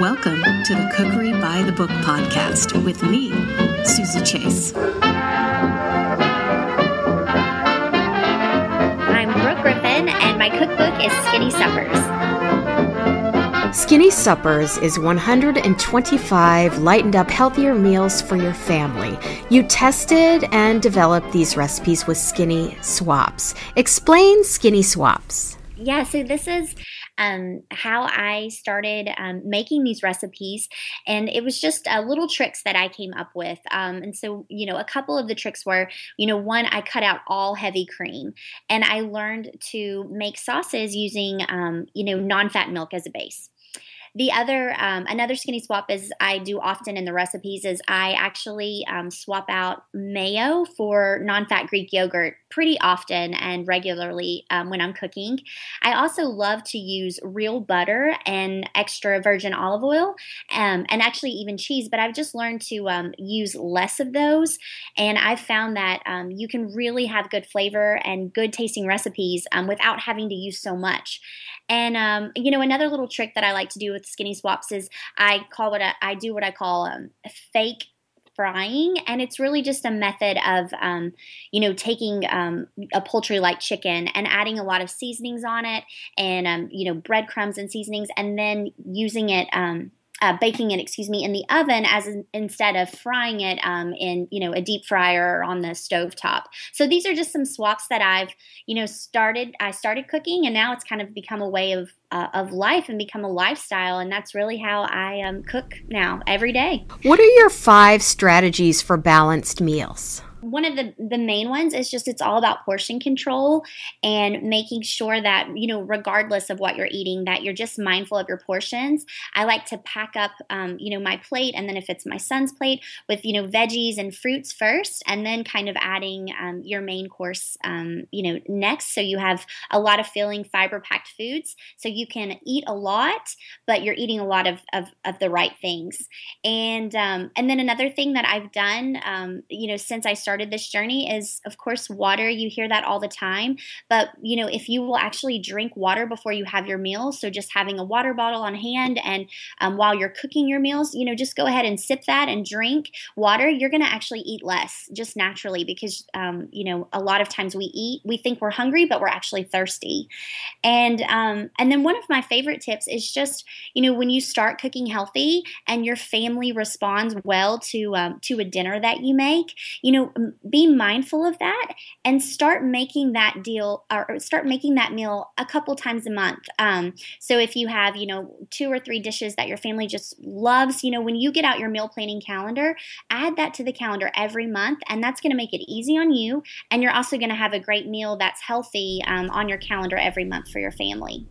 Welcome to the Cookery by the Book podcast with me, Suzy Chase. I'm Brooke Griffin, and my cookbook is Skinny Suppers. Skinny Suppers is 125 lightened up healthier meals for your family. You tested and developed these recipes with Skinny Swaps. Explain Skinny Swaps. Yeah, so this is um, how I started um, making these recipes. And it was just uh, little tricks that I came up with. Um, and so, you know, a couple of the tricks were, you know, one, I cut out all heavy cream and I learned to make sauces using, um, you know, non fat milk as a base. The other, um, another skinny swap is I do often in the recipes is I actually um, swap out mayo for non-fat Greek yogurt pretty often and regularly um, when I'm cooking. I also love to use real butter and extra virgin olive oil, um, and actually even cheese. But I've just learned to um, use less of those, and I've found that um, you can really have good flavor and good tasting recipes without having to use so much. And you know, another little trick that I like to do with skinny swaps is I call what I, I do what I call um, fake frying. And it's really just a method of um, you know taking um, a poultry like chicken and adding a lot of seasonings on it and um, you know breadcrumbs and seasonings and then using it um, uh, baking it, excuse me, in the oven as in, instead of frying it um, in you know a deep fryer or on the stove top. So these are just some swaps that I've you know started. I started cooking, and now it's kind of become a way of uh, of life and become a lifestyle, and that's really how I um, cook now every day. What are your five strategies for balanced meals? One of the the main ones is just it's all about portion control and making sure that you know regardless of what you're eating that you're just mindful of your portions. I like to pack up um, you know my plate and then if it's my son's plate with you know veggies and fruits first and then kind of adding um, your main course um, you know next. So you have a lot of filling fiber packed foods so you can eat a lot but you're eating a lot of of, of the right things. And um, and then another thing that i've done um, you know since i started started this journey is, of course, water. You hear that all the time. But, you know, if you will actually drink water before you have your meals, so just having a water bottle on hand and um, while you're cooking your meals, you know, just go ahead and sip that and drink water, you're going to actually eat less just naturally because, um, you know, a lot of times we eat, we think we're hungry, but we're actually thirsty. And, um, and then one of my favorite tips is just, you know, when you start cooking healthy and your family responds well to, um, to a dinner that you make, you know, be mindful of that and start making that deal or start making that meal a couple times a month. Um, so if you have, you know, two or three dishes that your family just loves, you know, when you get out your meal planning calendar, add that to the calendar every month, and that's going to make it easy on you. And you're also going to have a great meal that's healthy um, on your calendar every month for your family.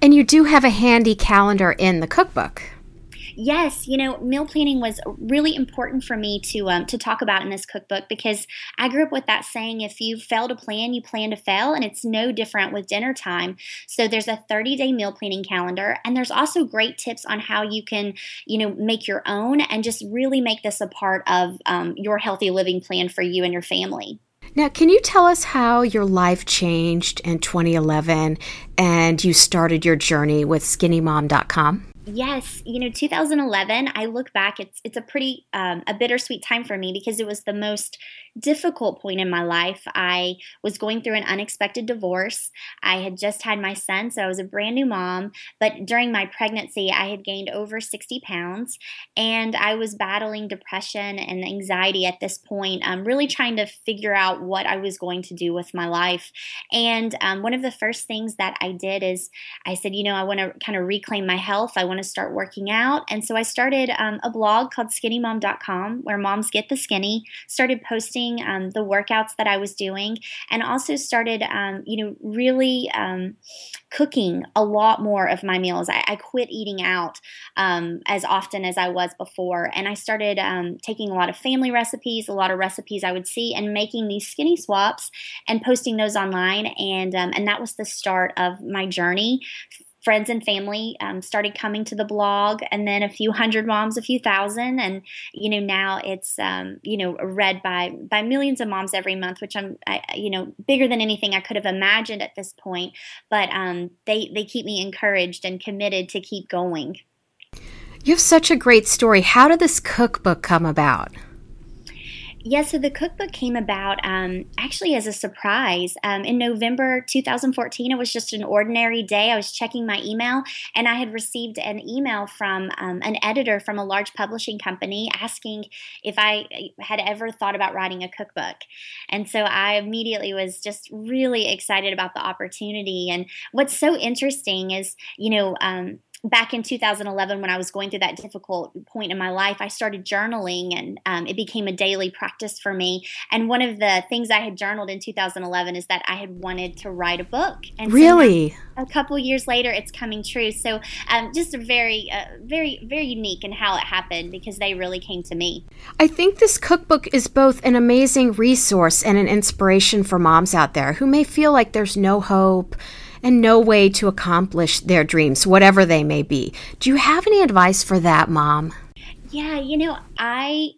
And you do have a handy calendar in the cookbook yes, you know, meal planning was really important for me to um, to talk about in this cookbook because I grew up with that saying: if you fail to plan, you plan to fail, and it's no different with dinner time. So there's a 30 day meal planning calendar, and there's also great tips on how you can, you know, make your own and just really make this a part of um, your healthy living plan for you and your family. Now, can you tell us how your life changed in 2011 and you started your journey with skinnymom.com? Yes, you know, 2011. I look back; it's it's a pretty um, a bittersweet time for me because it was the most difficult point in my life. I was going through an unexpected divorce. I had just had my son, so I was a brand new mom. But during my pregnancy, I had gained over 60 pounds and I was battling depression and anxiety at this point, um, really trying to figure out what I was going to do with my life. And um, one of the first things that I did is I said, you know, I want to kind of reclaim my health. I want to start working out. And so I started um, a blog called skinnymom.com where moms get the skinny, started posting um, the workouts that I was doing, and also started, um, you know, really um, cooking a lot more of my meals. I, I quit eating out um, as often as I was before, and I started taking a lot of family recipes, a lot of recipes I would see, and making these skinny swaps and posting those online, and and that was the start of my journey friends and family um, started coming to the blog and then a few hundred moms a few thousand and you know now it's um, you know read by by millions of moms every month which i'm I, you know bigger than anything i could have imagined at this point but um, they they keep me encouraged and committed to keep going You have such a great story. How did this cookbook come about? Yeah, so the cookbook came about um, actually as a surprise. Um, in November 2014, it was just an ordinary day. I was checking my email and I had received an email from um, an editor from a large publishing company asking if I uh, had ever thought about writing a cookbook. And so I immediately was just really excited about the opportunity. And what's so interesting is, you know, um, back in 2011 when i was going through that difficult point in my life i started journaling and um, it became a daily practice for me. And one of the things i had journaled in 2011 is that i had wanted to write a book. And really? so a couple years later it's coming true. So um, just a very uh, very very unique in how it happened because they really came to me. I think this cookbook is both an amazing resource and an inspiration for moms out there who may feel like there's no hope and no way to accomplish their dreams, whatever they may be. Do you have any advice for that, mom? Yeah, you know, I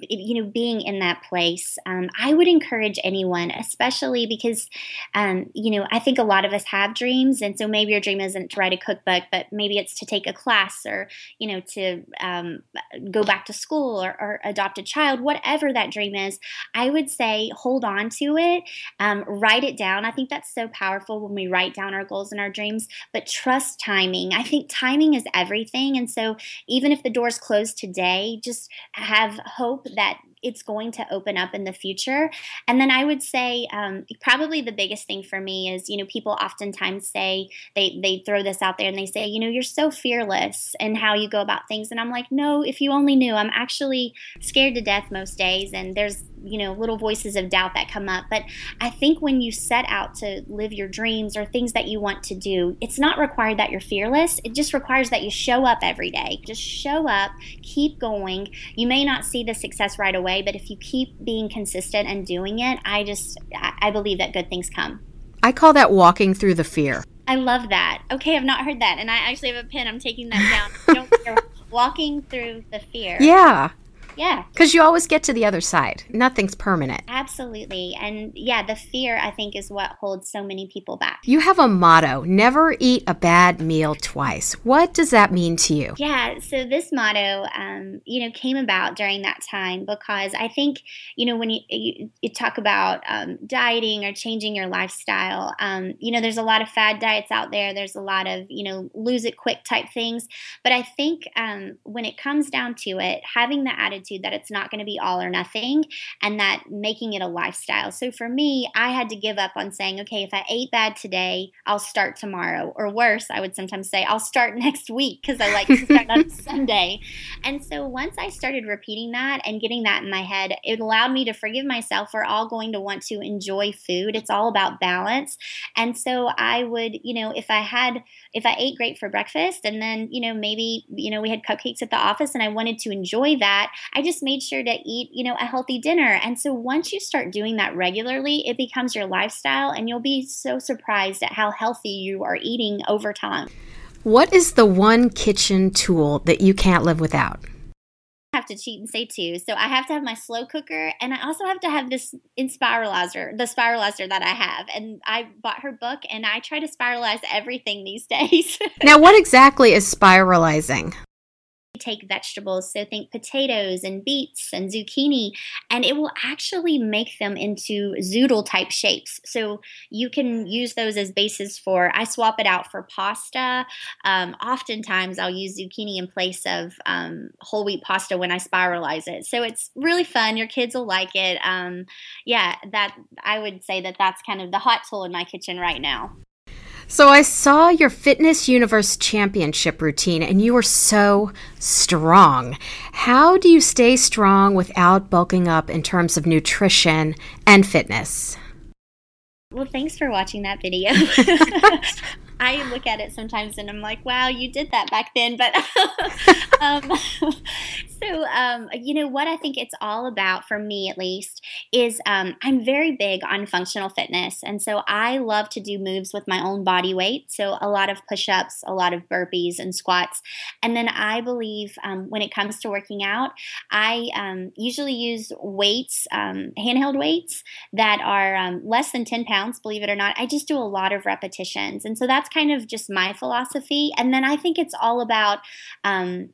you know, being in that place, um, I would encourage anyone, especially because, um, you know, I think a lot of us have dreams. And so maybe your dream isn't to write a cookbook, but maybe it's to take a class or, you know, to um, go back to school or, or, adopt a child, whatever that dream is. I would say hold on to it, um, write it down. I think that's so powerful when we write down our goals and our dreams, but trust timing. I think timing is everything. And so even if the door's closed today, just have hope hope that it's going to open up in the future. And then I would say um, probably the biggest thing for me is, you know, people oftentimes say they they throw this out there and they say, you know, you're so fearless in how you go about things. And I'm like, no, if you only knew, I'm actually scared to death most days. And there's you know little voices of doubt that come up but i think when you set out to live your dreams or things that you want to do it's not required that you're fearless it just requires that you show up every day just show up keep going you may not see the success right away but if you keep being consistent and doing it i just i believe that good things come. I call that walking through the fear. I love that. Okay i've not heard that and i actually have a pin. i'm taking that down. Don't walking through the fear. Yeah yeah. Because you always get to the other side. Nothing's permanent. Absolutely. And yeah, the fear, I think, is what holds so many people back. You have a motto never eat a bad meal twice. What does that mean to you? Yeah. So this motto, um, you know, came about during that time because I think, you know, when you, you, you talk about um, dieting or changing your lifestyle, um, you know, there's a lot of fad diets out there. There's a lot of, you know, lose it quick type things. But I think um, when it comes down to it, having the attitude attitude that it's not going to be all or nothing and that making it a lifestyle. So for me, I had to give up on saying, okay, if I ate bad today, I'll start tomorrow. Or worse, I would sometimes say, I'll start next week because I like to start on Sunday. And so once I started repeating that and getting that in my head, it allowed me to forgive myself. We're all going to want to enjoy food. It's all about balance. And so I would, you know, if I had, if I ate great for breakfast and then, you know, maybe, you know, we had cupcakes at the office and I wanted to enjoy that, I just made sure to eat, you know, a healthy dinner. And so once you start doing that regularly, it becomes your lifestyle and you'll be so surprised at how healthy you are eating over time. What is the one kitchen tool that you can't live without? I have to cheat and say two. So I have to have my slow cooker and I also have to have this spiralizer, the spiralizer that I have. And I bought her book and I try to spiralize everything these days. now, what exactly is spiralizing? Take vegetables, so think potatoes and beets and zucchini, and it will actually make them into zoodle type shapes. So you can use those as bases for, I swap it out for pasta. Um, oftentimes I'll use zucchini in place of um, whole wheat pasta when I spiralize it. So it's really fun. Your kids will like it. Um, yeah, that I would say that that's kind of the hot tool in my kitchen right now. So I saw your Fitness Universe Championship routine and you were so strong. How do you stay strong without bulking up in terms of nutrition and fitness? Well, thanks for watching that video. I look at it sometimes and I'm like, wow, you did that back then. But um, so, um, you know, what I think it's all about, for me at least, is um, I'm very big on functional fitness. And so I love to do moves with my own body weight. So a lot of push ups, a lot of burpees and squats. And then I believe um, when it comes to working out, I um, usually use weights, um, handheld weights that are less than 10 pounds, believe it or not. I just do a lot of repetitions. And so that's kind of just my philosophy. And then I think it's all about, um,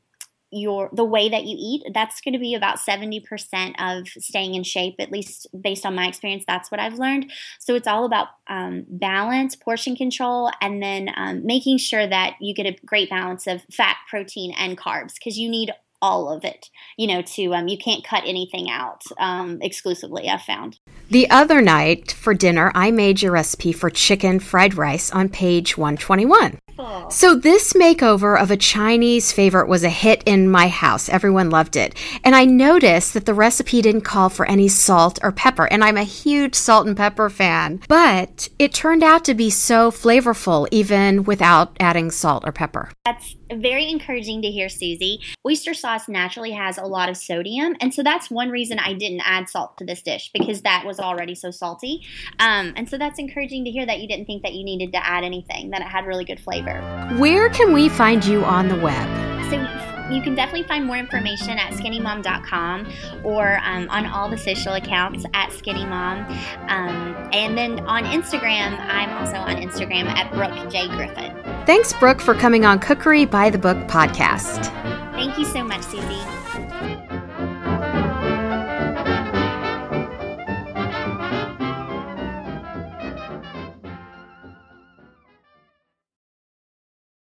your the way that you eat. That's going to be about 70% of staying in shape at least based on my experience. That's what i've learned. So it's all about um, balance portion control and then um, making sure that you get a great balance of fat protein and carbs because you need all of it you know to um, you can't cut anything out um, exclusively i've found the other night for dinner i made your recipe for chicken fried rice on page 121 so, this makeover of a Chinese favorite was a hit in my house. Everyone loved it. And I noticed that the recipe didn't call for any salt or pepper. And I'm a huge salt and pepper fan. But it turned out to be so flavorful, even without adding salt or pepper. That's very encouraging to hear, Suzy. Oyster sauce naturally has a lot of sodium. And so that's one reason I didn't add salt to this dish because that was already so salty. Um, and so that's encouraging to hear that you didn't think that you needed to add anything, that it had really good flavor. Where can we find you on the web? So you can definitely find more information at skinnymom.com or um, on all the social accounts at skinnymom. Um, and then on Instagram, I'm also on Instagram at Brooke J. Griffin. Thanks, Brooke, for coming on Cookery by the Book podcast. Thank you so much, Suzy.